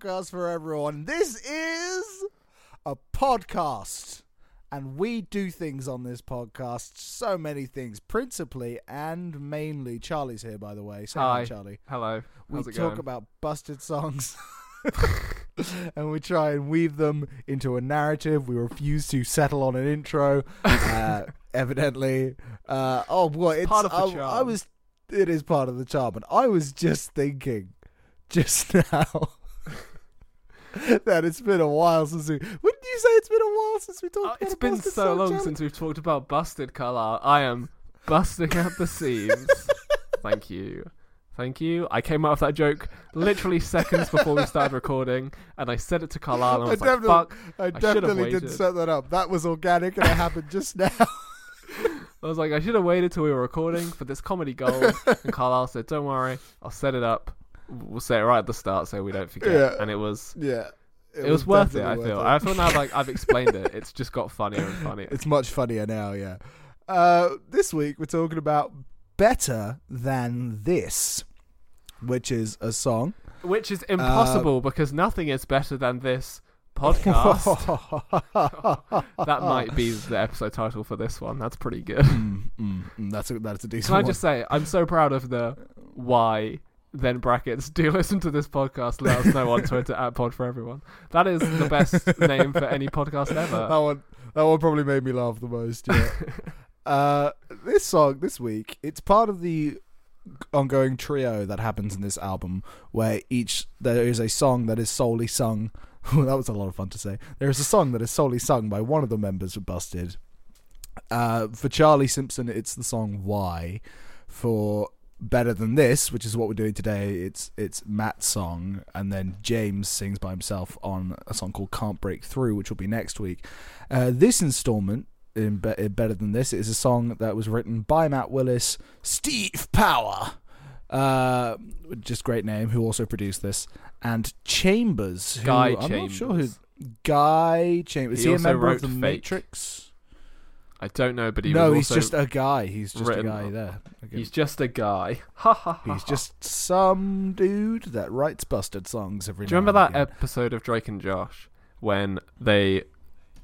podcast for everyone. This is a podcast, and we do things on this podcast. So many things, principally and mainly. Charlie's here, by the way. Say hi, Hi. Charlie. Hello. We How's it talk going? about busted songs. and we try and weave them into a narrative. We refuse to settle on an intro. Uh, evidently, uh, oh boy, it's, part of the I, I was. It is part of the charm, and I was just thinking, just now. that it's been a while since we. Wouldn't you say it's been a while since we talked Uh, about it's been so song, long since we've talked about busted Carlisle. I am busting at the seams. Thank you. Thank you. I came out of that joke literally seconds before we started recording, and I said it to Carlisle, and I I was like, definitely- fuck. I should've definitely didn't set that up. That was organic, and it happened just now. I was like, I should have waited till we were recording for this comedy gold. and Carlisle said, don't worry, I'll set it up. We'll say it right at the start so we don't forget. Yeah. And it was yeah, it, was, worth it, I feel. worth I feel now like I've explained it. It's just got funnier and funnier. It's much funnier now, yeah. Uh, this week we're talking about Better Than This, which is a song. Which is Uh, impossible because nothing is better than this podcast. that might be the episode title for this one. That's pretty good. Mm, mm, mm, that's a that's a decent one. Can I one. just say, I'm so proud of the why then brackets do listen to this podcast. Let us know on Twitter at Pod for Everyone. That is the best name for any podcast ever. that one that one probably made me laugh the most. Yeah. uh, this song this week it's part of the ongoing trio that happens in this album where each there is a song that is solely sung that was a lot of fun to say there is a song that is solely sung by one of the members of busted uh, for charlie simpson it's the song why for better than this which is what we're doing today it's it's matt's song and then james sings by himself on a song called can't break through which will be next week uh, this installment in, Be- in Better Than This is a song that was written by Matt Willis, Steve Power, uh, just great name, who also produced this, and Chambers. Who, Guy I'm not sure who. Chambers. Guy Chambers. Is He he, a member of the Fake. Matrix? I don't know, but he no, he's just a guy. He's just a guy there. Okay. he's just a guy. Ha ha ha. He's ha. just some dude that writes busted songs every. Do you remember that again. episode of Drake and Josh when they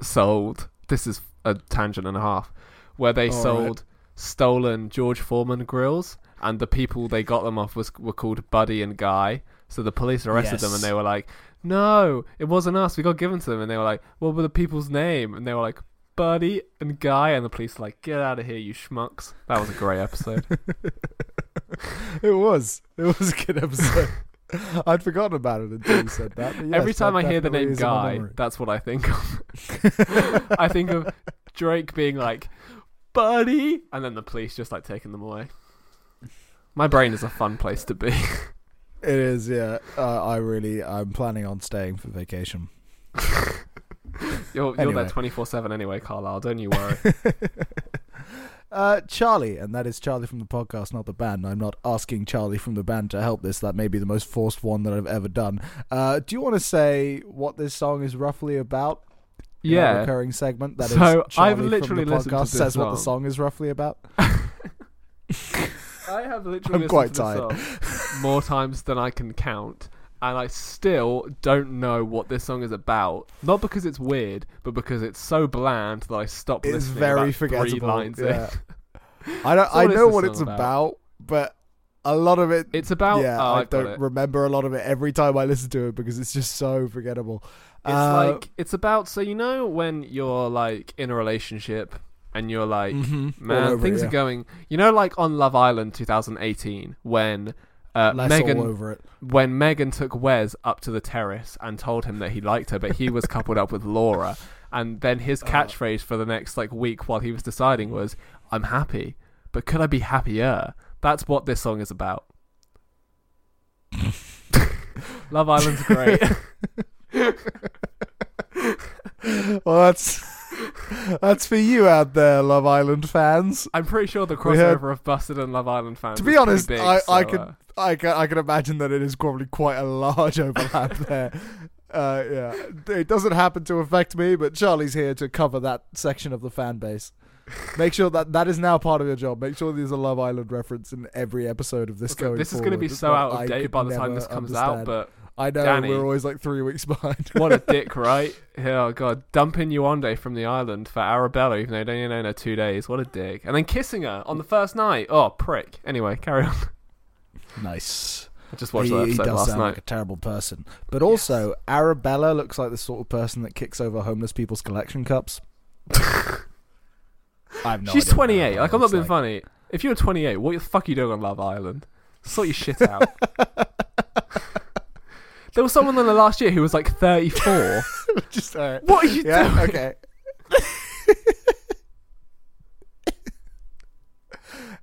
sold? This is a tangent and a half. Where they All right. sold stolen George Foreman grills, and the people they got them off was were called Buddy and Guy. So the police arrested them, and they were like, "No, it wasn't us. We got given to them." And they were like, "What were the people's name?" And they were like, "Buddy and Guy." And the police were like, "Get out of here, you schmucks." That was a great episode. It was. It was a good episode. I'd forgotten about it until you said that. yes, Every time that I hear the name is in my Guy, that's what I think of. I think of Drake being like, "Buddy," and then the police just like taking them away. My brain is a fun place to be. It is, yeah. Uh, I really, I'm planning on staying for vacation. You're you're Anyway. there twenty four seven anyway, Carlisle. Don't you worry. uh, Charlie, and that is Charlie from the podcast, not the band. I'm not asking Charlie from the band to help this. That may be the most forced one that I've ever done. Uh, do you want to say what this song is roughly about? yeah. recurring segment. That is So, Charlie I've from literally the podcast says what the song. song is roughly about. I have literally I'm listened quite song more times than I can count, and I still don't know what this song is about. Not because it's weird, but because it's so bland that I stopped It's listening. very forgettable, yeah. I don't. So I know what it's about? about, but a lot of it It's about. yeah, oh, I don't remember a lot of it every time I listen to it because it's just so forgettable. It's Uh, like it's about so you know when you're like in a relationship and you're like mhm, man over things yeah. are going you know like on Love Island 2018 when uh, less Megan all over it. when Megan took Wes up to the terrace and told him that he liked her but he was coupled up with Laura and then his Uh-huh. catchphrase for the next like week while he was deciding was I'm happy but could I be happier that's what this song is about Love Island's great Well, that's that's for you out there, Love Island fans. I'm pretty sure the crossover of Busted and Love Island fans. To be honest, big, I, I could uh, I can I can imagine that it is probably quite a large overlap there. Uh, yeah, it doesn't happen to affect me, but Charlie's here to cover that section of the fan base. Make sure that that is now part of your job. Make sure there's a Love Island reference in every episode of this also, going. this is going to be so out of date by the time this comes out, but I know Danny. we're always like three weeks behind. What a dick, right? Oh god, dumping Yewande from the island for Arabella, even though they'd only known her two days. What a dick! And then kissing her on the first night. Oh, prick. Anyway, carry on. Nice. I just watched he, that he does last sound night. like a terrible person. But also, Arabella looks like the sort of person that kicks over homeless people's collection cups. I've no She's idea 28. Like I'm not being like. funny. If you were 28, what the fuck are you doing on Love Island? Sort your shit out. there was someone in the last year who was like 34. Just alright. What are you Yeah, doing? okay.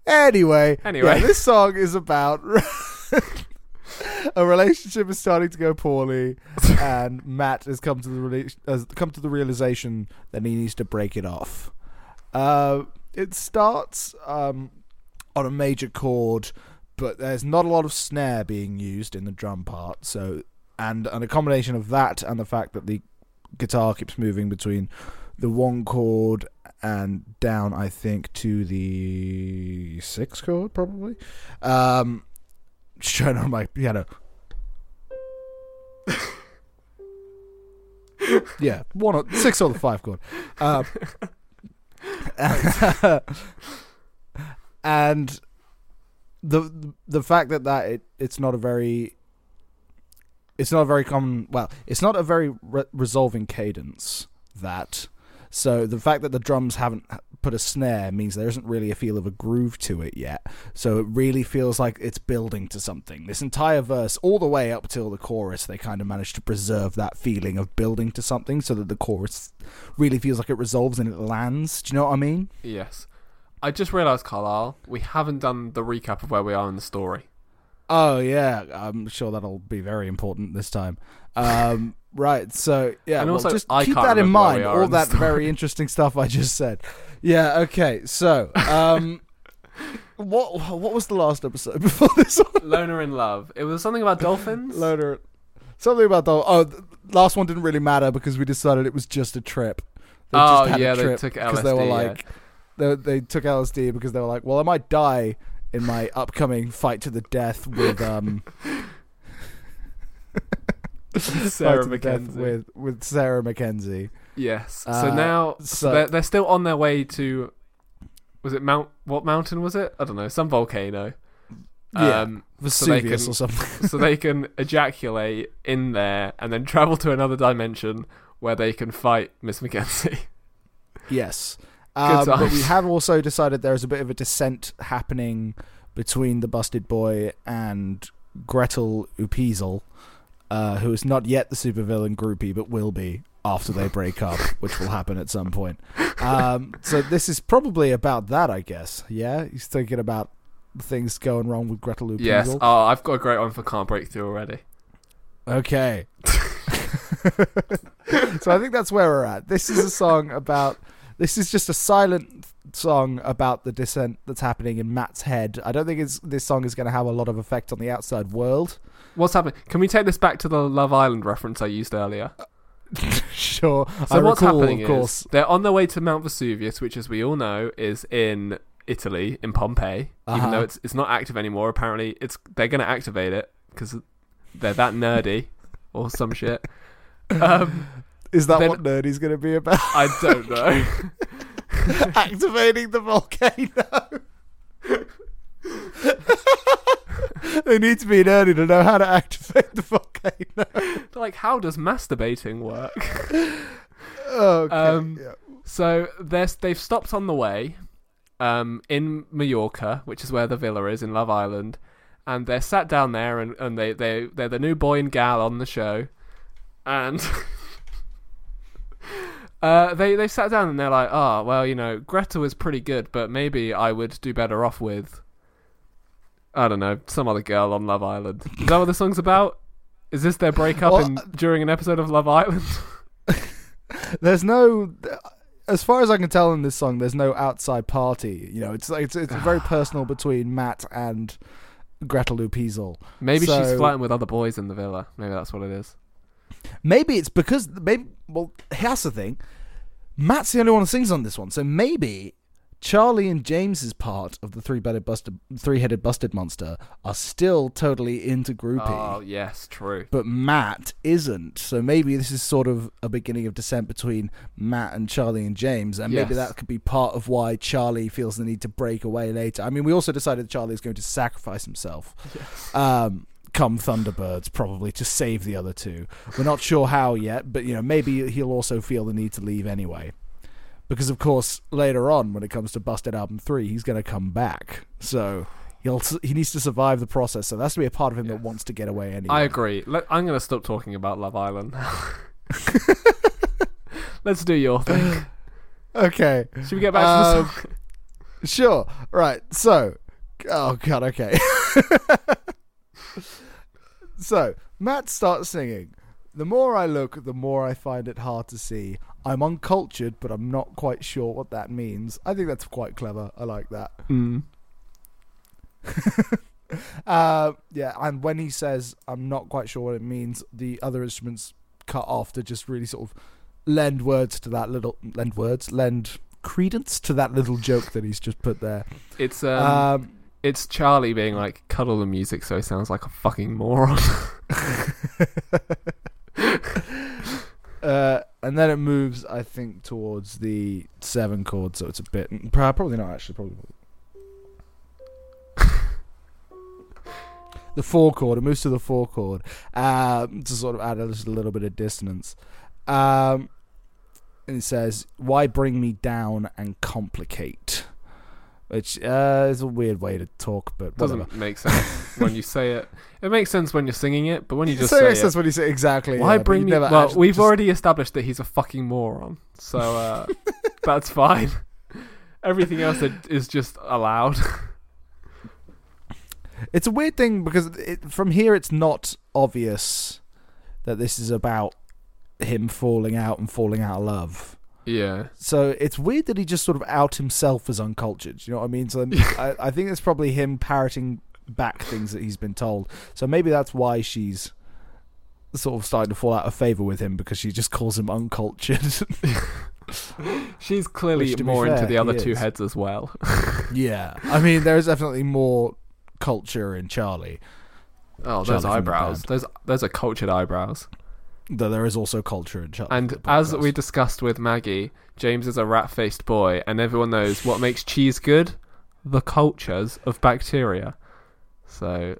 Anyway, Anyway. yeah, this song is about a relationship is starting to go poorly, and Matt has come to the rela- has come to the realization that he needs to break it off. Uh, it starts um, on a major chord, but there's not a lot of snare being used in the drum part. So, and and a combination of that and the fact that the guitar keeps moving between the one chord and down, I think, to the six chord, probably. Um, just trying on my piano. yeah, one or six or the five chord. Um, and the the fact that that it, it's not a very it's not a very common well it's not a very re- resolving cadence that so the fact that the drums haven't put a snare means there isn't really a feel of a groove to it yet so it really feels like it's building to something this entire verse all the way up till the chorus they kind of managed to preserve that feeling of building to something so that the chorus really feels like it resolves and it lands do you know what i mean Yes. I just realised, Carlisle, we haven't done the recap of where we are in the story. Oh yeah, I'm sure that'll be very important this time. Um, right, so yeah, And well, also, just I keep that in mind. All that very interesting stuff I just said. Yeah, okay. So, um, what what was the last episode before this one? Loner in Love. It was something about dolphins. Loader. Something about the oh, the last one didn't really matter because we decided it was just a trip. They Oh, just yeah, they took because they were LSD, yeah. like they they took LSD because they were like, well, I might die in my upcoming fight to the death with um Sarah fight to the death Mackenzie. with with Sarah Mackenzie. Yes. Uh, so now so so- they're, they're still on their way to. Was it Mount? What mountain was it? I don't know. Some volcano. Yeah, Um, so they can or something. so they can ejaculate in there and then travel to another dimension where they can fight Miss Mackenzie. yes, um, but we have also decided there is a bit of a descent happening between the busted boy and Gretel Upizel, uh, who is not yet the supervillain groupie, but will be after they break up, which will happen at some point. Um, so this is probably about that, I guess. Yeah, he's thinking about things going wrong with Gretel Upizel. yes. Oh, I've got a great one for Can't Break Through already. Okay. so I think that's where we're at. This is a song about. This is just a silent song about the descent that's happening in Matt's head. I don't think it's, this song is going to have a lot of effect on the outside world. What's happening? Can we take this back to the Love Island reference I used earlier? sure. So I what's recall, happening of course. is they're on their way to Mount Vesuvius, which, as we all know, is in Italy, in Pompeii. Uh-huh. Even though it's it's not active anymore. Apparently, it's they're going to activate it because they're that nerdy or some shit. Um, Is that what Nerdy's going to be about? I don't know. Activating the volcano. they need to be nerdy to know how to activate the volcano. like, how does masturbating work? Okay. Um, yeah. So they've stopped on the way um, in Mallorca, which is where the villa is in Love Island, and they're sat down there, and, and they they they're the new boy and gal on the show, and uh, they they sat down and they're like, oh well, you know, Greta was pretty good, but maybe I would do better off with. I don't know, some other girl on Love Island. Is that what the song's about? Is this their breakup Well, in, during an episode of Love Island? There's no, as far as I can tell in this song, there's no outside party. You know, it's like it's it's very personal between Matt and Gretel Upizel. Maybe she's flirting with other boys in the villa. Maybe that's what it is. Maybe it's because maybe. Well, here's the thing: Matt's the only one who sings on this one, so maybe Charlie and James's part of the three-headed busted, three-headed busted monster are still totally into groupie. Oh yes, true. but Matt isn't. So maybe this is sort of a beginning of dissent between Matt and Charlie and James, and maybe that could be part of why Charlie feels the need to break away later. I mean, we also decided that Charlie is going to sacrifice himself, Yes. um, come Thunderbirds, probably to save the other two. We're not sure how yet, but you know, maybe he'll also feel the need to leave anyway. Because of course, later on, when it comes to Busted Album Three, he's going to come back. So. He'll, he needs to survive the process, so that's to be a part of him that wants to get away anyway. I agree. Let, I'm going to stop talking about Love Island. now. Let's do your thing. Okay, Should we get back to Um, the song? sure. Right. So, oh god. Okay. so Matt starts singing. The more I look, the more I find it hard to see. I'm uncultured, but I'm not quite sure what that means. I think that's quite clever. I like that. Mm. Uh, yeah, and when he says, "I'm not quite sure what it means," the other instruments cut off to just really sort of lend words to that little lend words lend credence to that little joke that he's just put there. It's um, Um, it's Charlie being like, "Cuddle the music," so he sounds like a fucking moron. uh, and then it moves, I think, towards the seven chord, so it's a bit probably not actually probably. the four chord. It moves to the four chord um, to sort of add a, a little bit of dissonance. Um, and it says, "Why bring me down and complicate?" Which uh, is a weird way to talk, but whatever. Doesn't make sense when you say it. It makes sense when you're singing it, but when you just so say makes it, sense when you say exactly. why yeah, bring me? Well, actually we've just- already established that he's a fucking moron, so uh, that's fine. Everything else is just allowed. It's a weird thing because it, from here it's not obvious that this is about him falling out and falling out of love. Yeah, So it's weird that he just sort of out himself as uncultured. You know what I mean? So I, I think it's probably him parroting back things that he's been told. So maybe that's why she's sort of starting to fall out of favor with him because she just calls him uncultured. she's clearly Which, to be more into the other two is. heads as well. yeah, I mean there's definitely more culture in Charlie. Oh, Charlie those eyebrows. Those those are cultured eyebrows. Though there is also culture in Charlie. And as we discussed with Maggie, James is a rat-faced boy, and everyone knows what makes cheese good: the cultures of bacteria. So,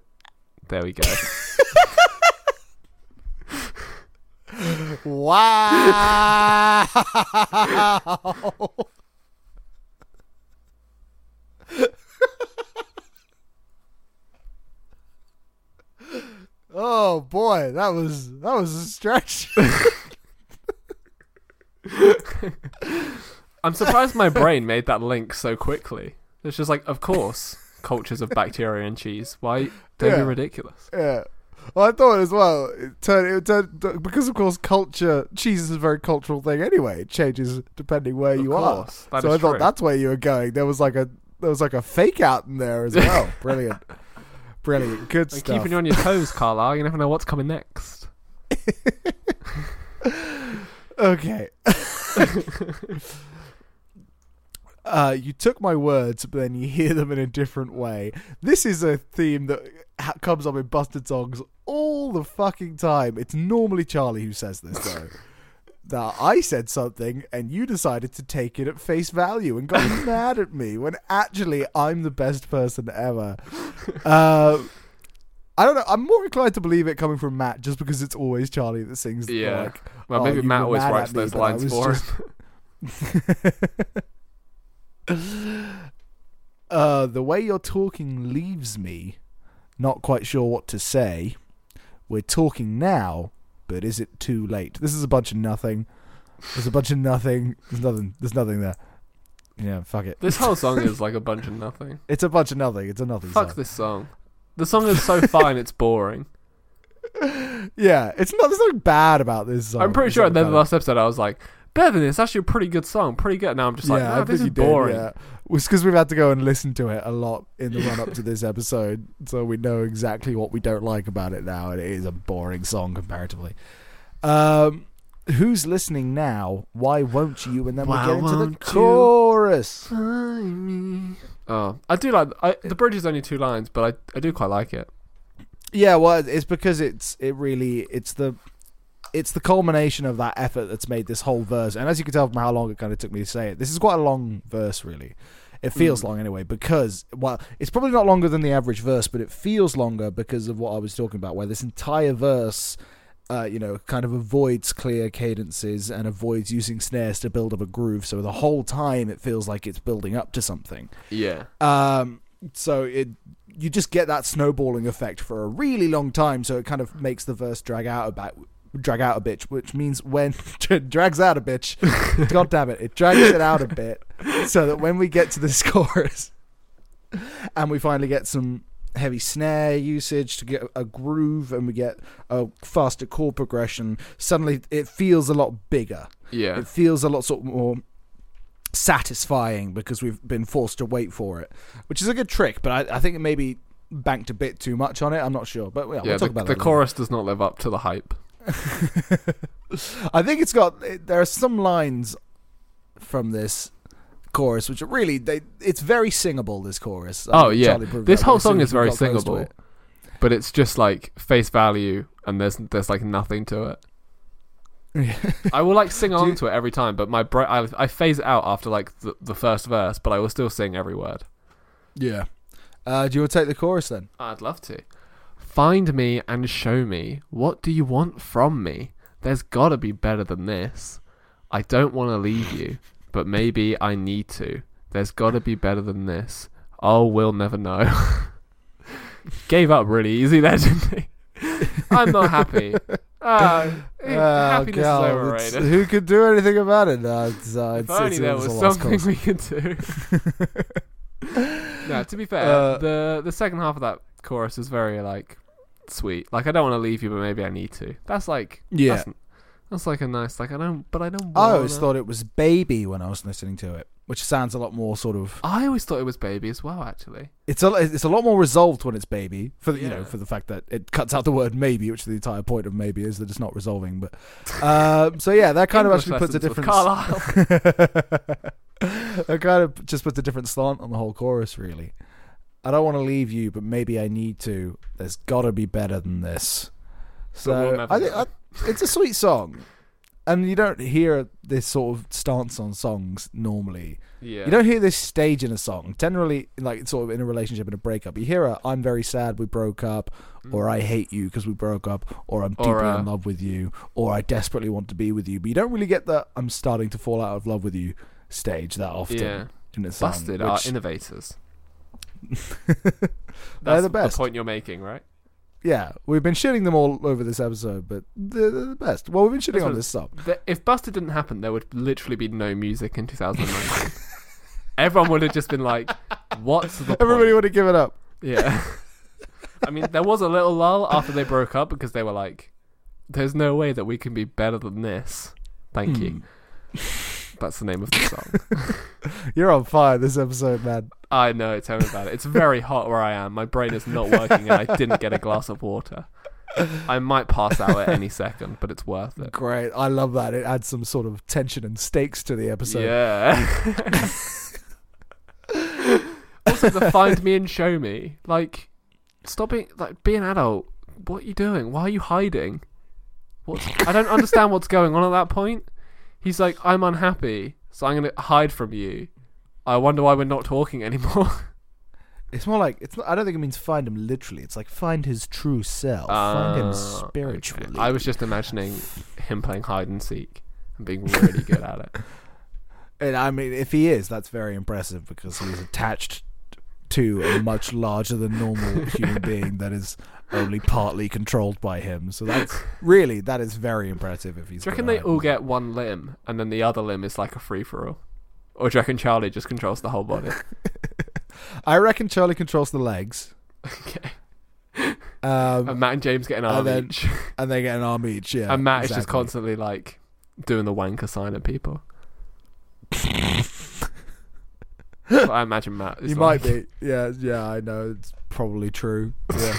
there we go. Wow. oh boy, that was that was a stretch. I'm surprised my brain made that link so quickly. It's just like, of course, cultures of bacteria and cheese. Why? Don't be ridiculous. yeah. Well, I thought as well. It turned, it turned, because of course culture cheese is a very cultural thing anyway. It changes depending where Of you are. course, that so I thought that's where you were going. There was like a there was like a fake out in there as well. Brilliant, brilliant, good stuff. keeping you on your toes, Carlisle. You never know what's coming next. Okay. uh, you took my words, but then you hear them in a different way. This is a theme that ha- comes up in Busted songs all the fucking time. It's normally Charlie who says this, though. That I said something and you decided to take it at face value and got mad at me when actually I'm the best person ever. Uh, I don't know. I'm more inclined to believe it coming from Matt just because it's always Charlie that sings. the, Yeah. Like, Well, Oh, maybe Matt always writes those lines for just- him. uh, the way you're talking leaves me not quite sure what to say. We're talking now, but is it too late? This is a bunch of nothing. There's a bunch of nothing. There's nothing. There's nothing there. Yeah, fuck it. This whole song is like a bunch of nothing. It's a bunch of nothing. It's a nothing. Fuck song. this song. The song is so fine, it's boring. Yeah, it's not. There's nothing bad about this song. I'm pretty It's sure at the end of the last episode I was like, better than this. Actually, a pretty good song. Pretty good. Now I'm just like, yeah, this is boring. Did, yeah. It's because we've had to go and listen to it a lot in the run up to this episode, so we know exactly what we don't like about it now, and it is a boring song comparatively. Um, who's listening now? Why won't you? And then Why we get into the won't you? chorus. Oh, I do like I, the bridge is only two lines, but I I do quite like it. Yeah, well, it's because it's it really it's the it's the culmination of that effort that's made this whole verse. And as you can tell from how long it kind of took me to say it, this is quite a long verse, really. It feels Mm. long anyway because well, it's probably not longer than the average verse, but it feels longer because of what I was talking about, where this entire verse. Uh, you know, kind of avoids clear cadences and avoids using snares to build up a groove. So the whole time it feels like it's building up to something. Yeah. Um, so it you just get that snowballing effect for a really long time. So it kind of makes the verse drag out a bit, drag out a bitch, which means when drags out a bitch. God damn it, it drags it out a bit, so that when we get to this chorus, and we finally get some heavy snare usage to get a groove, and we get a faster chord progression, suddenly it feels a lot bigger Yeah. it feels a lot sort of more satisfying because we've been forced to wait for it, which is a good trick. But I, I think it maybe banked a bit too much on it. I'm not sure, but yeah, yeah, we'll the, talk about the that. chorus does not live up to the hype. I think it's got there are some lines from this chorus which are really they it's very singable. This chorus. Oh, think yeah. This whole song is very got close to singable. it. But it's just like face value and there's there's like nothing to it. I will like sing along you- to it every time, but my bra- I, I phase it out after like the, the first verse, but I will still sing every word. yeah. Uh, do you want to take the chorus then? I'd love to. Find me and show me what do you want from me? There's got to be better than this. I don't want to leave you, but maybe I need to. There's got to be better than this. Oh, we'll never know. Gave up really easy there, didn't he? I'm not happy. Eh, Oh, happiness is God, overrated. Who could do anything about it? No, it's, uh, If only it's, there was something we could do. no, to be fair, Uh, the the second half of that chorus is very like sweet. Like I don't want to leave you, but maybe I need to. That's like Yeah. that's, that's like a nice like I don't, but I don't. I always thought it was baby when I was listening to it, which sounds a lot more sort of. I always thought it was baby as well. Actually, It's a it's a lot more resolved when it's baby for the, you know for the fact that it cuts out the word maybe, which the entire point of maybe is that it's not resolving. But um, so yeah, that kind English of actually puts a different. Carlisle. that kind of just puts a different slant on the whole chorus. Really, I don't want to leave you, but maybe I need to. There's got to be better than this. We'll So I think. I, it's a sweet song. And you don't hear this sort of stance on songs normally. yeah, You don't hear this stage in a song. Generally, like sort of in a relationship in a breakup, you hear a "I'm very sad we broke up," or "I hate you because we broke up," or "I'm Mm. Or, deeply uh, in love with you," or "I desperately want to be with you." But you don't really get the "I'm starting to fall out of love with you" stage that often yeah. in a song. Busted are innovators. They're That's the best. point you're making, right? yeah, we've been shitting them all over this episode, but they're, they're the best. Well, we've been shitting That's on what- this song. The- if Busted didn't happen, there would literally be no music in 2019. Everyone would have just been like, "What's the Everybody point?" would have given up. Yeah. I mean, there was a little lull after they broke up because they were like, "There's no way that we can be better than this." Thank you. Hmm. That's the name of the song. You're on fire this episode, man. I know. Tell me about it. It's very hot where I am. My brain is not working, and I didn't get a glass of water. I might pass out at any second, but it's worth it. Great. I love that. It adds some sort of tension and stakes to the episode. Yeah. also, the find me and show me. Like, stop being like be an adult. What are you doing? Why are you hiding? What's I don't understand what's going on at that point. He's like, I'm unhappy, so I'm gonna hide from you. I wonder why we're not talking anymore. It's more like it's. Not, I don't think it means find him literally. It's like find his true self, find him Ah, spiritually. okay. I was just imagining him playing hide and seek and being really good at it. And I mean, if he is, that's very impressive because he's attached to a much larger than normal human being that is only partly controlled by him. So that's really that is very impressive. If he's. Do you reckon they all get one limb and then the other limb is like a free for all? Or do you reckon Charlie just controls the whole body? I reckon Charlie controls the legs. okay. Um, And Matt and James get an And arm then- each. and they get an arm each. Yeah, and Matt is just constantly like doing the wanker sign at people. I imagine Matt is You like. might be. Yeah, yeah, I know. It's probably true. Yeah.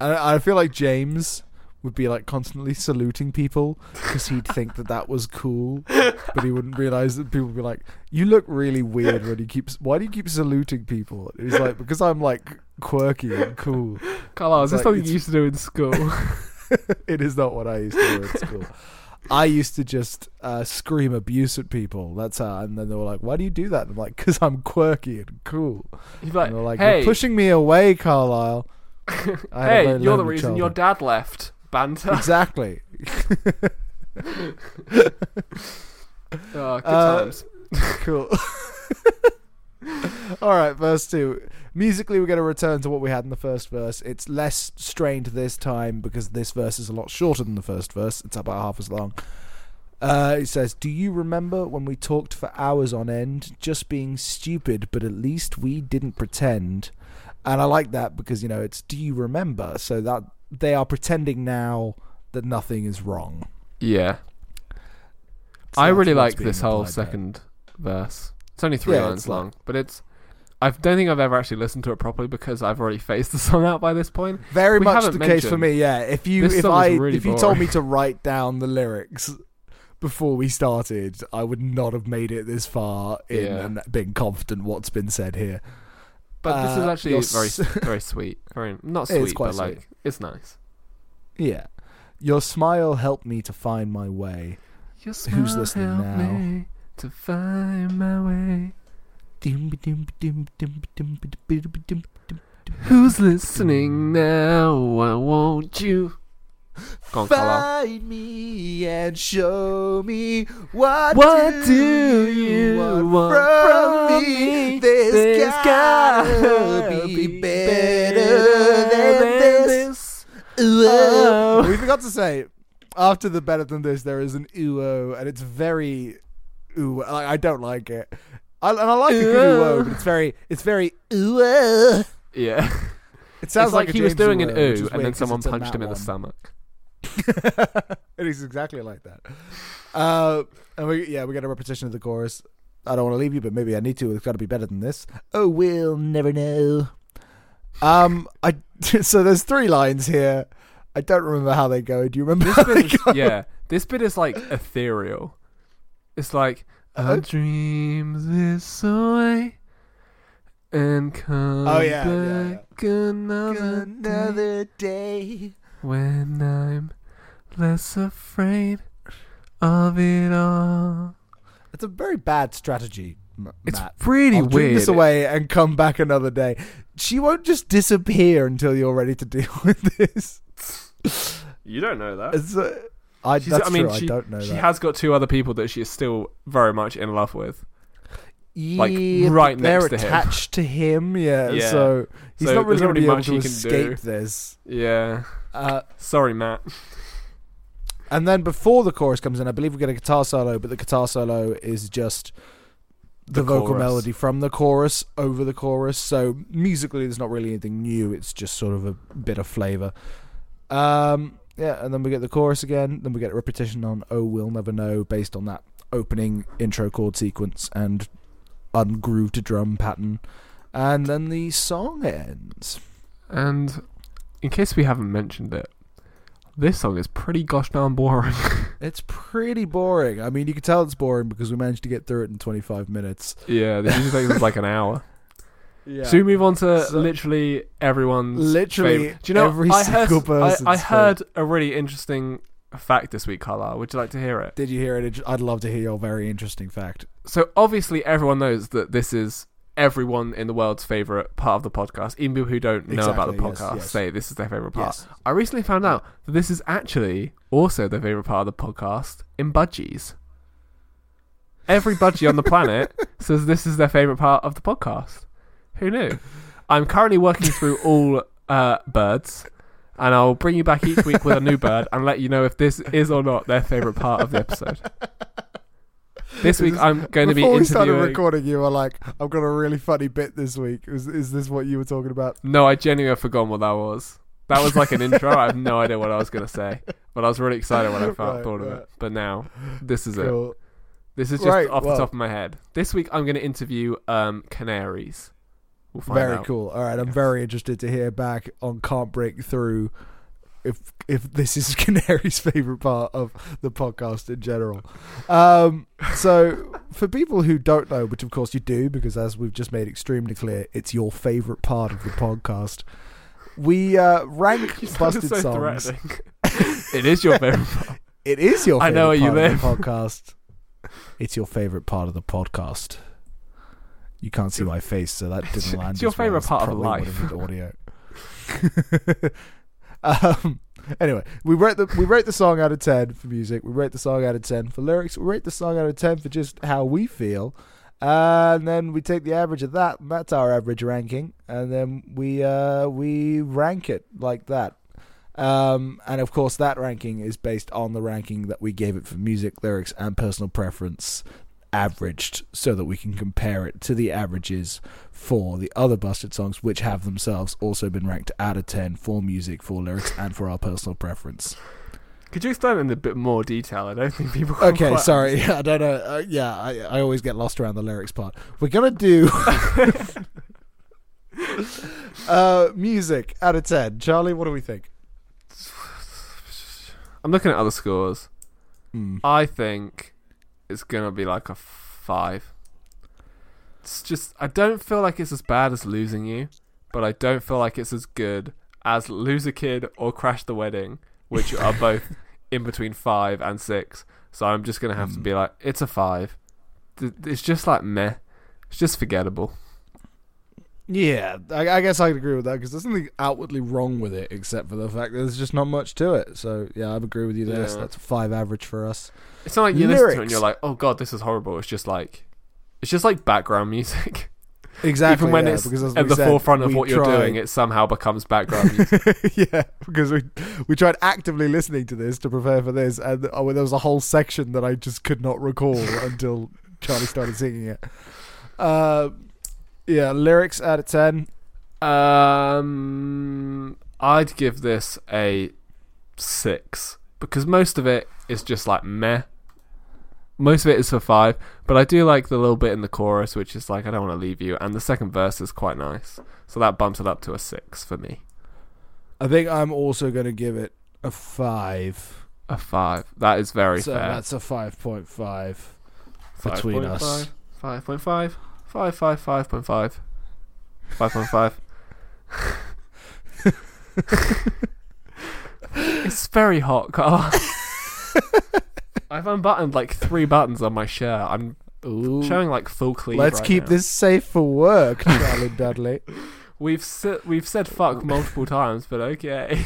I I feel like James would be like constantly saluting people because he'd think that that was cool, but he wouldn't realize that people would be like, "You look really weird when you keep. Why do you keep saluting people?" He's like, "Because I'm like quirky and cool." Carlisle, is this like- something you used to do in school? it is not what I used to do in school. I used to just uh, scream abuse at people. That's how. And then they were like, "Why do you do that?" And I'm like, "Cause I'm quirky and cool." Be like, and they're like, hey, "You're pushing me away, Carlisle." I had a hey, you're the reason your dad left. Banter. exactly. Oh, good Uh, times. cool. All right, verse two. Musically, we're going to return to what we had in the first verse. It's less strained this time because this verse is a lot shorter than the first verse. It's about half as long. Uh, it says, "Do you remember when we talked for hours on end, just being stupid, but at least we didn't pretend?" And I like that because you know it's "Do you remember?" So that they are pretending now that nothing is wrong. Yeah. So I really like this whole implied there. second verse. It's only three Yeah, lines it's like- long, but it's. I don't think I've ever actually listened to it properly because I've already phased the song out by this point. Very We much the case for me. Yeah, if you if I really if you told me to write down the lyrics before we started, I would not have made it this far in Yeah. and been confident what's been said here. But this is Uh, actually very, very sweet. Very not It is sweet, quite but like sweet. it's nice. Yeah, your smile helped me to find my way. Your Who's listening helped now? me to find my way. Who's listening now? I want you. On, Find me and show me what, What do you want from me? There's, There's gotta be better than this. Oh. We forgot to say after the better than this, there is an ooh and it's very ooh. I, I don't like it. I, and I like a good ooh, but it's very, it's very ooh. Yeah. It sounds it's like, a he was doing an ooh, and then someone punched him in the stomach. it is exactly like that. Uh, and we, yeah, we got a repetition of the chorus. I don't want to leave you, but maybe I need to. It's got to be better than this. Oh, we'll never know. Um, I so there's three lines here. I don't remember how they go. Do you remember? This bit is, yeah, this bit is like ethereal. It's like Uh, a dream this way and come Oh, yeah, yeah, back another, day Another day. When I'm less afraid of it all. It's a very bad strategy, M- It's Matt. pretty I'll dream weird. this away and come back another day. She won't just disappear until you're ready to deal with this. You don't know that. It's, uh, I, She's- that's I mean, true. she, I don't know she that. has got two other people that she is still very much in love with. like, Yeah, right but they're next to him. attached to him. Yeah, Yeah. so he's So not really there's going not to be able much to he can escape do. this. Yeah. Uh, Sorry, Matt. and then before the chorus comes in, I believe we get a guitar solo, but the guitar solo is just the, The vocal chorus. melody from the chorus over the chorus. So musically, there's not really anything new. It's just sort of a bit of flavor. Um, yeah, and then we get the chorus again. Then we get a repetition on "Oh, We'll Never Know" based on that opening intro chord sequence and ungrooved drum pattern. And then the song ends. And in case we haven't mentioned it, this song is pretty gosh darn boring. It's pretty boring. I mean, you can tell it's boring because we managed to get through it in 25 minutes. yeah, this usually takes us like an hour. Yeah. Should we move on to So- literally everyone's Literally favorite? Do you know every I heard, I, I heard a really interesting fact this week, Carla. Would you like to hear it? Did you hear it? I'd love to hear your very interesting fact. So obviously everyone knows that this is everyone in the world's favorite part of the podcast. Even people who don't know about the Exactly, yes, podcast yes. say this is their favorite part. Yes. I recently found out that this is actually also their favorite part of the podcast in budgies. Every budgie on the planet says this is their favorite part of the podcast. Who knew? I'm currently working through all uh, birds, and I'll bring you back each week with a new bird and let you know if this is or not their favorite part of the episode. This week, I'm going to be Before we started recording, you were like, "I've got a really funny bit this week." Is, is this what you were talking about? No, I genuinely have forgotten what that was. That was like an intro. I have no idea what I was going to say, but I was really excited when I thought, Right, thought of right. it. But now, this is it. This is just Right, off well- the top of my head. This week, I'm going to interview um, canaries. We'll find Very out. cool. All right, I'm Yes. very interested to hear back on "Can't Break Through." If if this is Canary's favorite part of the podcast in general. Um, so for people who don't know, which of course you do, because as we've just made extremely clear, it's your favorite part of the podcast. We uh, rank busted so songs. it is your favorite. part. It is your. I know where you part of live. The podcast. It's your favorite part of the podcast. You can't see my face, so that didn't land. It's your as well favourite as part of probably life. would have been audio. Um. Anyway, we rate the we rate the song out of ten for music. We rate the song out of ten for lyrics. We rate the song out of ten for just how we feel. And then we take the average of that, and that's our average ranking. And then we uh, we rank it like that. Um, and of course, that ranking is based on the ranking that we gave it for music, lyrics, and personal preference, averaged, so that we can compare it to the averages for the other Busted songs, which have themselves also been ranked out of 10 for music, for lyrics, and for our personal preference. Could you explain it in a bit more detail? I don't think people. Okay, sorry. I don't know. Uh, yeah, I, I always get lost around the lyrics part. We're going to do uh, music out of 10. Charlie, what do we think? I'm looking at other scores. Mm. I think it's gonna be like a five. It's just I don't feel like it's as bad as losing you, but I don't feel like it's as good as Loser Kid or Crash the Wedding, which are both in between five and six. So I'm just gonna have to Mm. be like, it's a five. It's just like meh. It's just forgettable. Yeah, I, I guess I'd agree with that because there's nothing outwardly wrong with it except for the fact that there's just not much to it. So yeah, I agree with you there. So that's five average for us. It's not like you listen to it and you're like, oh god, this is horrible. It's just like, it's just like background music. Exactly. Even when yeah, it's At the said, forefront of what you're doing, it somehow becomes background music. yeah, because we we tried actively listening to this to prepare for this, and oh, there was a whole section that I just could not recall until Charlie started singing it. Uh, yeah, lyrics out of ten. Um, I'd give this a six because most of it is just like meh. Most of it is for five, but I do like the little bit in the chorus, which is like I don't want to leave you, and the second verse is quite nice, so that bumps it up to a six for me. I think I'm also going to give it a five. A five. That is very so fair. that's a five point five between us. 5.5, 5.5, 5.5, 5.5. it's very hot, Carl. I've unbuttoned like three buttons on my shirt. I'm Ooh. showing like full cleave. Let's right keep now. this safe for work, Charlie Dudley. We've si- we've said fuck multiple times, but okay.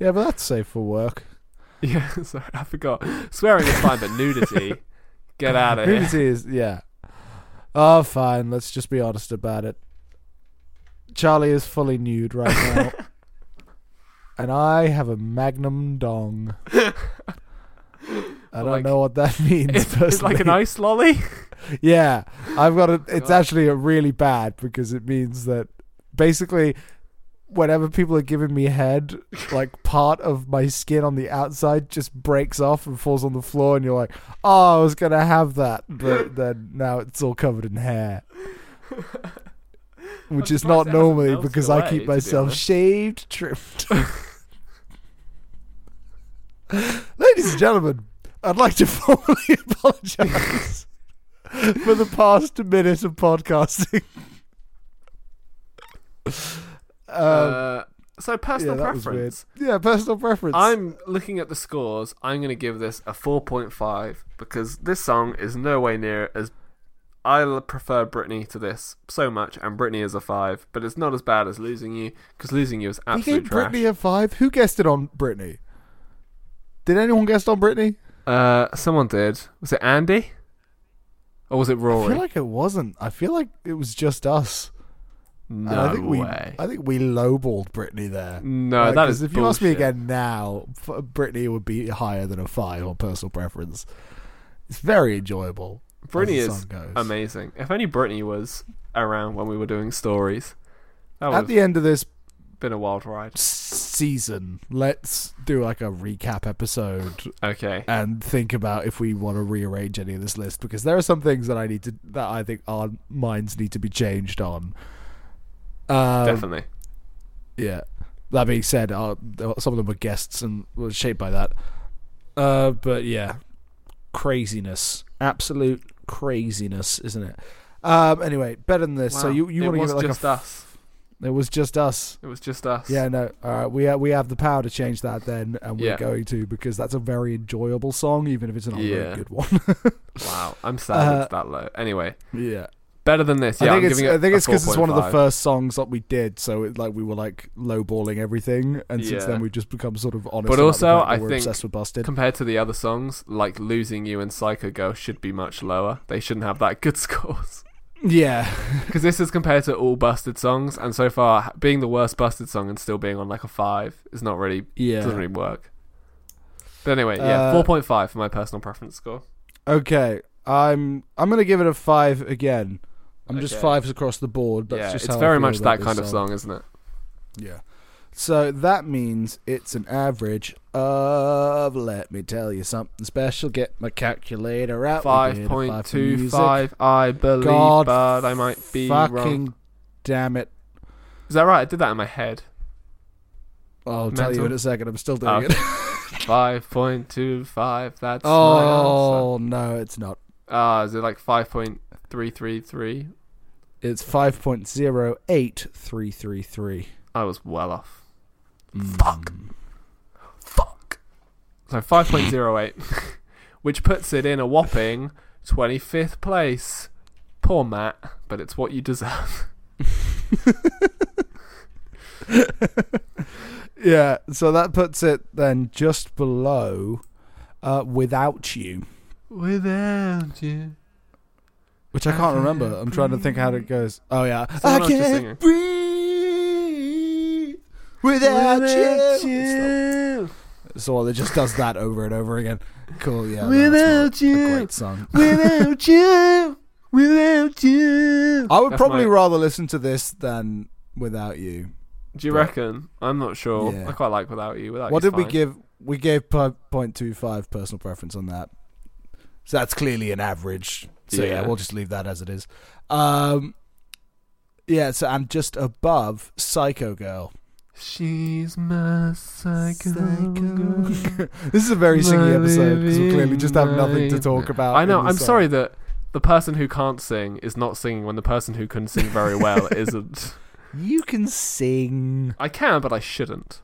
Yeah, but that's safe for work. yeah, sorry, I forgot. Swearing is fine, but nudity, get out of here. Nudity is yeah. Oh, fine. Let's just be honest about it. Charlie is fully nude right now, and I have a Magnum dong. I don't Like- know what that means. It's, it's like an ice lolly. Yeah, I've got a. It's God. actually a really bad because it means that basically, whenever people are giving me head, like part of my skin on the outside just breaks off and falls on the floor, and you're like, "Oh, I was gonna have that," but then now it's all covered in hair, which I'm is not normally because I keep to be myself shaved, trimmed. Ladies and gentlemen, I'd like to formally apologize for the past minute of podcasting. Um, uh, so personal weird. preference. Yeah, personal preference. I'm looking at the scores. I'm going to give this a 4.5 because this song is no way near as. I prefer Britney to this so much, and Britney is a 5, but it's not as bad as Losing You because Losing You is absolute he gave trash. Britney a five. Who guessed it on Britney? Did anyone guess on Britney? Uh, someone did. Was it Andy? Or was it Rory? I feel like it wasn't. I feel like it was just us. No I think we, way. I think we lowballed Britney there. no, Like, that is If you ask me again now, Britney would be higher than a five on personal preference. It's very enjoyable. Britney is amazing. If only Britney was around when we were doing stories, At the end of this been a wild ride. season, let's do like a recap episode Okay. and think about if we want to rearrange any of this list because there are some things that I need to that I think our minds need to be changed on. Um, Definitely. Yeah. That being said, uh, some of them were guests and were shaped by that. Uh, but yeah, craziness, absolute craziness, isn't it? Um, anyway, better than this. So you you want to give it like just a? f- us. It was just us. It was just us. Yeah, no. All right, we ha- we have the power to change that then, and we're Yeah. going to because that's a very enjoyable song, even if it's not a Yeah. very good one. Wow. I'm sad Uh, it's that low. Anyway, yeah. Better than this. Yeah, I think am it's it I think it's because it's one of the first songs that we did, so it, like we were like lowballing everything, and since Yeah. then we've just become sort of honest. But about also, the fact that I we're think obsessed with Busted. Compared to the other songs, like Losing You and Psycho Girl should be much lower. They shouldn't have that good scores. yeah, Because this is compared to all Busted songs, and so far, being the worst Busted song and still being on like a 5 is not really, yeah. doesn't really work. But anyway, yeah, Uh, 4.5 for my personal preference score. Okay, I'm I'm gonna give it a five again. I'm just fives across the board. That's yeah, just it's very much that kind of song, isn't it? Yeah. So that means it's an average of let me tell you something special. Get my calculator out. we did a five for music. 5.25, I believe, God but I might be Fucking wrong. damn it! Is that right? I did that in my head. I'll tell you in a second. I'm still doing Okay. it. 5.25, that's my oh no, it's not. Ah, is it like 5.333? It's five point zero eight three three three. I was well off. Fuck. Fuck. So 5.08, which puts it in a whopping 25th place. Poor Matt, but it's what you deserve. Yeah. So that puts it then just below. Uh, without you, Without you. Which I can't remember. I'm trying to think how it goes. Oh yeah, one I singing. breathe without, you. So it just does that over and over again. Cool, yeah. no, Without not a you. great song. Without you. Without you. I would That's probably my- rather listen to this than without you. Do you but- reckon? I'm not sure. Yeah. I quite like Without You. Without what did we give? We gave 0.25 personal preference on that. So that's clearly an average. So yeah. Yeah. we'll just leave that as it is. Um, yeah, so I'm just above Psycho Girl. She's my psycho. girl. this is a very singy episode because we clearly just have nothing to talk about. I know. I'm song. sorry that the person who can't sing is not singing when the person who can sing very well isn't. You can sing. I can, but I shouldn't.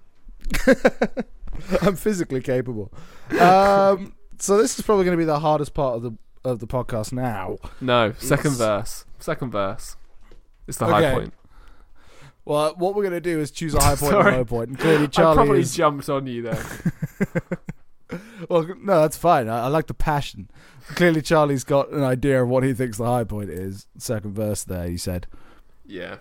I'm physically capable. Um, so this is probably going to be the hardest part of the of the podcast now. No, second Yes. verse. Second verse. It's the Okay. high point. Well, what we're going to do is choose a high point and Sorry. a low point. And clearly, I Charlie probably is. jumped on you there. Well, no, that's fine. I, I like the passion. Clearly, Charlie's got an idea of what he thinks the high point is. Second verse there, you said. yeah.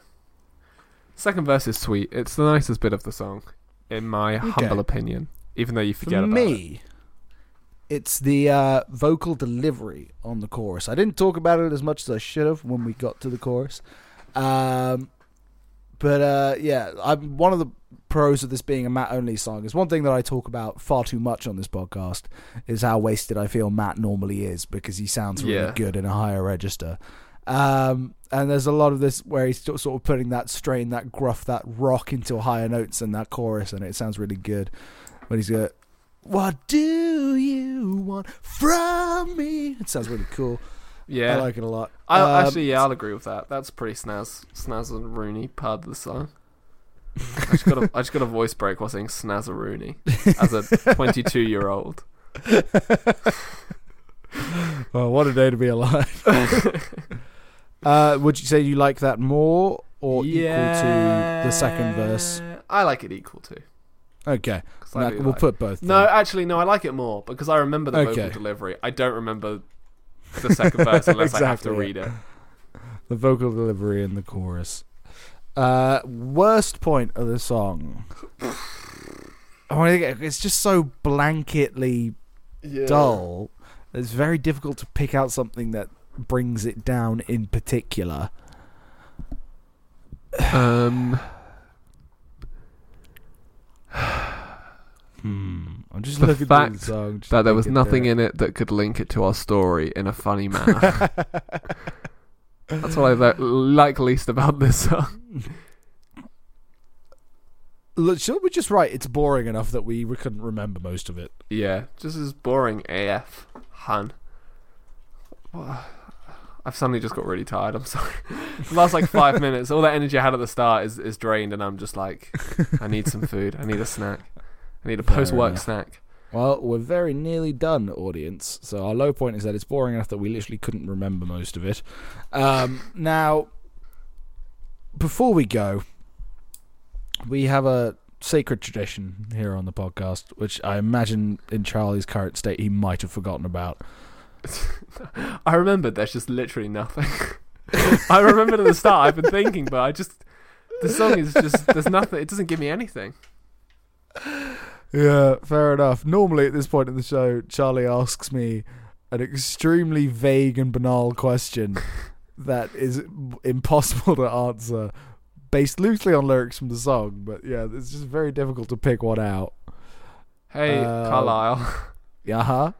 Second verse is sweet. It's the nicest bit of the song, in my humble opinion. Even though you For forget about me, it's the uh, vocal delivery on the chorus. I didn't talk about it as much as I should have when we got to the chorus. Um, but uh, yeah, I'm one of the pros of this being a Matt only song is one thing that I talk about far too much on this podcast is how wasted I feel Matt normally is because he sounds really Yeah. good in a higher register. Um, and there's a lot of this where he's sort of putting that strain, that gruff, that rock into higher notes in that chorus, and it sounds really good. When he's got, "What do you want from me?" It sounds really cool. Yeah. I like it a lot. I Um, actually, yeah, I'll agree with that. That's pretty snaz, snaz and Rooney part of the song. I just got a, I just got a voice break while saying snaz and Rooney as a 22 year old. well, what a day to be alive. uh, would you say you like that more or equal to the second verse? I like it equal to. Okay, 'cause I Now, do we'll like- put both. No, then. actually, no. I like it more because I remember the Okay. vocal delivery. I don't remember the second verse unless I have to Exactly, read it. the vocal delivery in the chorus. Uh, worst point of the song. Oh, I think it's just so blanketly Yeah. dull. It's very difficult to pick out something that brings it down in particular. Um. Hmm. I'm just The looking fact the song. just That there was nothing it. in it that could link it to our story in a funny manner. That's what I li- like least about this song. Look, should we just write it's boring enough that we we couldn't remember most of it? Yeah, just as boring AF, hun. I've suddenly just got really tired. I'm sorry. the last like five minutes, all that energy I had at the start is, is drained, and I'm just like, I need some food. I need a snack. I need a post work snack. Well, we're very nearly done, audience. So our low point is that it's boring enough that we literally couldn't remember most of it. Um, now, before we go, we have a sacred tradition here on the podcast, which I imagine in Charlie's current state he might have forgotten about. I remember there's just literally nothing. I remember at the start I've been thinking, but I just the song is just there's nothing. It doesn't give me anything. Yeah, fair enough. Normally at this point in the show, Charlie asks me an extremely vague and banal question that is impossible to answer, based loosely on lyrics from the song. But yeah, it's just very difficult to pick one out. Hey, Uh, Carlisle. Yeah, huh?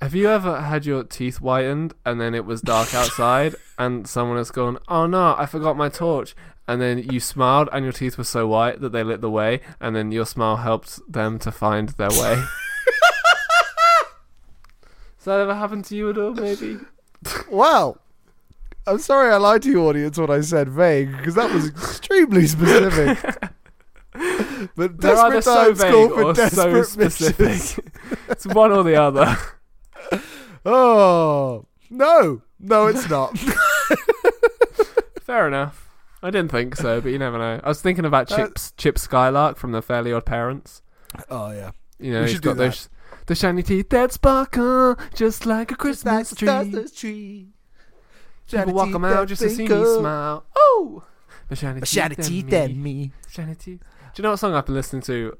Have you ever had your teeth whitened and then it was dark outside and someone has gone, "Oh no, I forgot my torch." And then you smiled and your teeth were so white that they lit the way and then your smile helped them to find their way. Has that ever happened to you at all maybe? Well, I'm sorry I lied to you, audience, when I said vague, because that was extremely specific. but desperate so times call vague for or so specific. it's one or the other. Oh no, no, it's not. Fair enough. I didn't think so, but you never know. I was thinking about Uh, Chip Skylark from the Fairly Odd Parents. oh yeah. You know, We he's should do got those the shiny teeth that sparkle just like a Christmas tree. tree. People walk them out just to see me smile. Oh, the shiny, teeth, and me. me. Shiny teeth. Do you know what song I've been listening to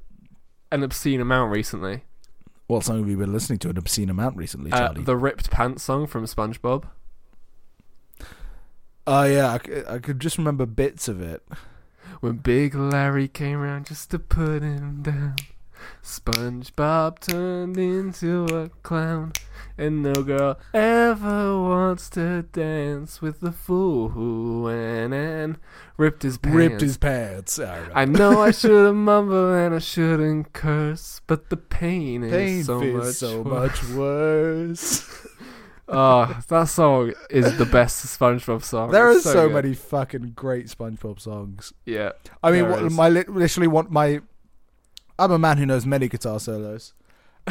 an obscene amount recently? What song have you been listening to an obscene amount recently, Uh, Charlie? the Ripped Pants song from SpongeBob. Oh yeah, I could just remember bits of it. When Big Larry came around just to put him down, SpongeBob turned into a clown, and no girl ever wants to dance with the fool who went and ripped his pants. Ripped his pants. I remember. I know I should have mumbled and I shouldn't curse, but the pain is so much so worse. much worse. Oh, that song is the best SpongeBob song. there are It's so, many fucking great SpongeBob songs. Yeah. I mean, what, my literally want my. I'm a man who knows many guitar solos,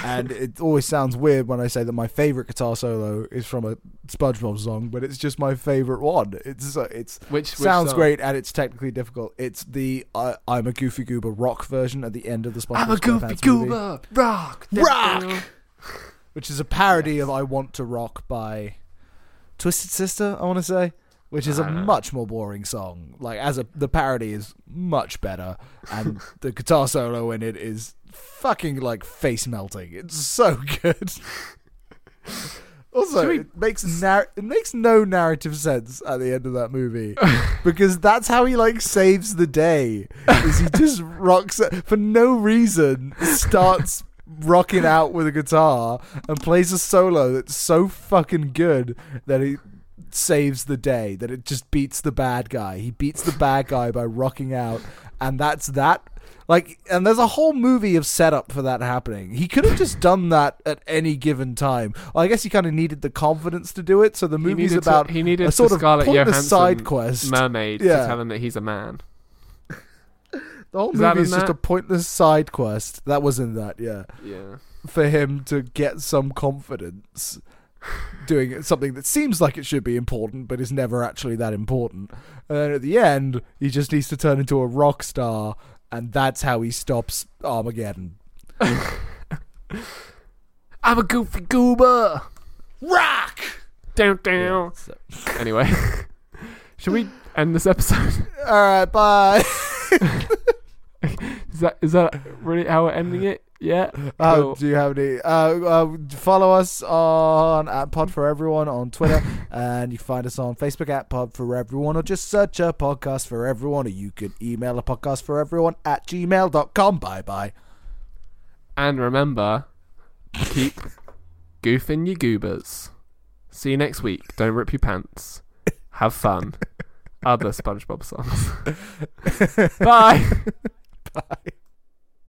and it always sounds weird when I say that my favorite guitar solo is from a SpongeBob song, but it's just my favorite one. It's uh, it's Which, which sounds song? great and it's technically difficult. It's the uh, I'm a Goofy Goober rock version at the end of the SpongeBob I'm a goofy goober. Rock. Rock! which is a parody of I Want to Rock by Twisted Sister. I want to say. Which is a much more boring song. Like as a the parody is much better, and the guitar solo in it is fucking like face melting. It's so good. Also, we- it makes nar- it makes no narrative sense at the end of that movie because that's how he like saves the day. Is he just rocks for no reason starts rocking out with a guitar and plays a solo that's so fucking good that he saves the day that it just beats the bad guy. He beats the bad guy by rocking out and that's that. Like and there's a whole movie of setup for that happening. He could have just done that at any given time. Well, I guess he kind of needed the confidence to do it. So the movie's needed about to, he needed a sort of Scarlett pointless Johansson side quest. mermaid Yeah. to tell him that he's a man. The whole Is movie is just that? a pointless side quest. That was in that, yeah. Yeah. For him to get some confidence doing something that seems like it should be important but is never actually that important. And then at the end, he just needs to turn into a rock star and that's how he stops Armageddon. I'm a goofy goober. Rock! Down, down. So- Anyway, should we end this episode? Alright, bye. Is that is that really how we're ending it? Yeah. Uh, Cool. do you have any? Uh, uh, follow us on at Pod for Everyone on Twitter, and you can find us on Facebook at Pod for Everyone, or just search a podcast for everyone, or you can email a podcast for everyone at gmail.com. Bye bye. And remember, keep goofing your goobers. See you next week. Don't rip your pants. have fun. Other SpongeBob songs. Bye. Bye.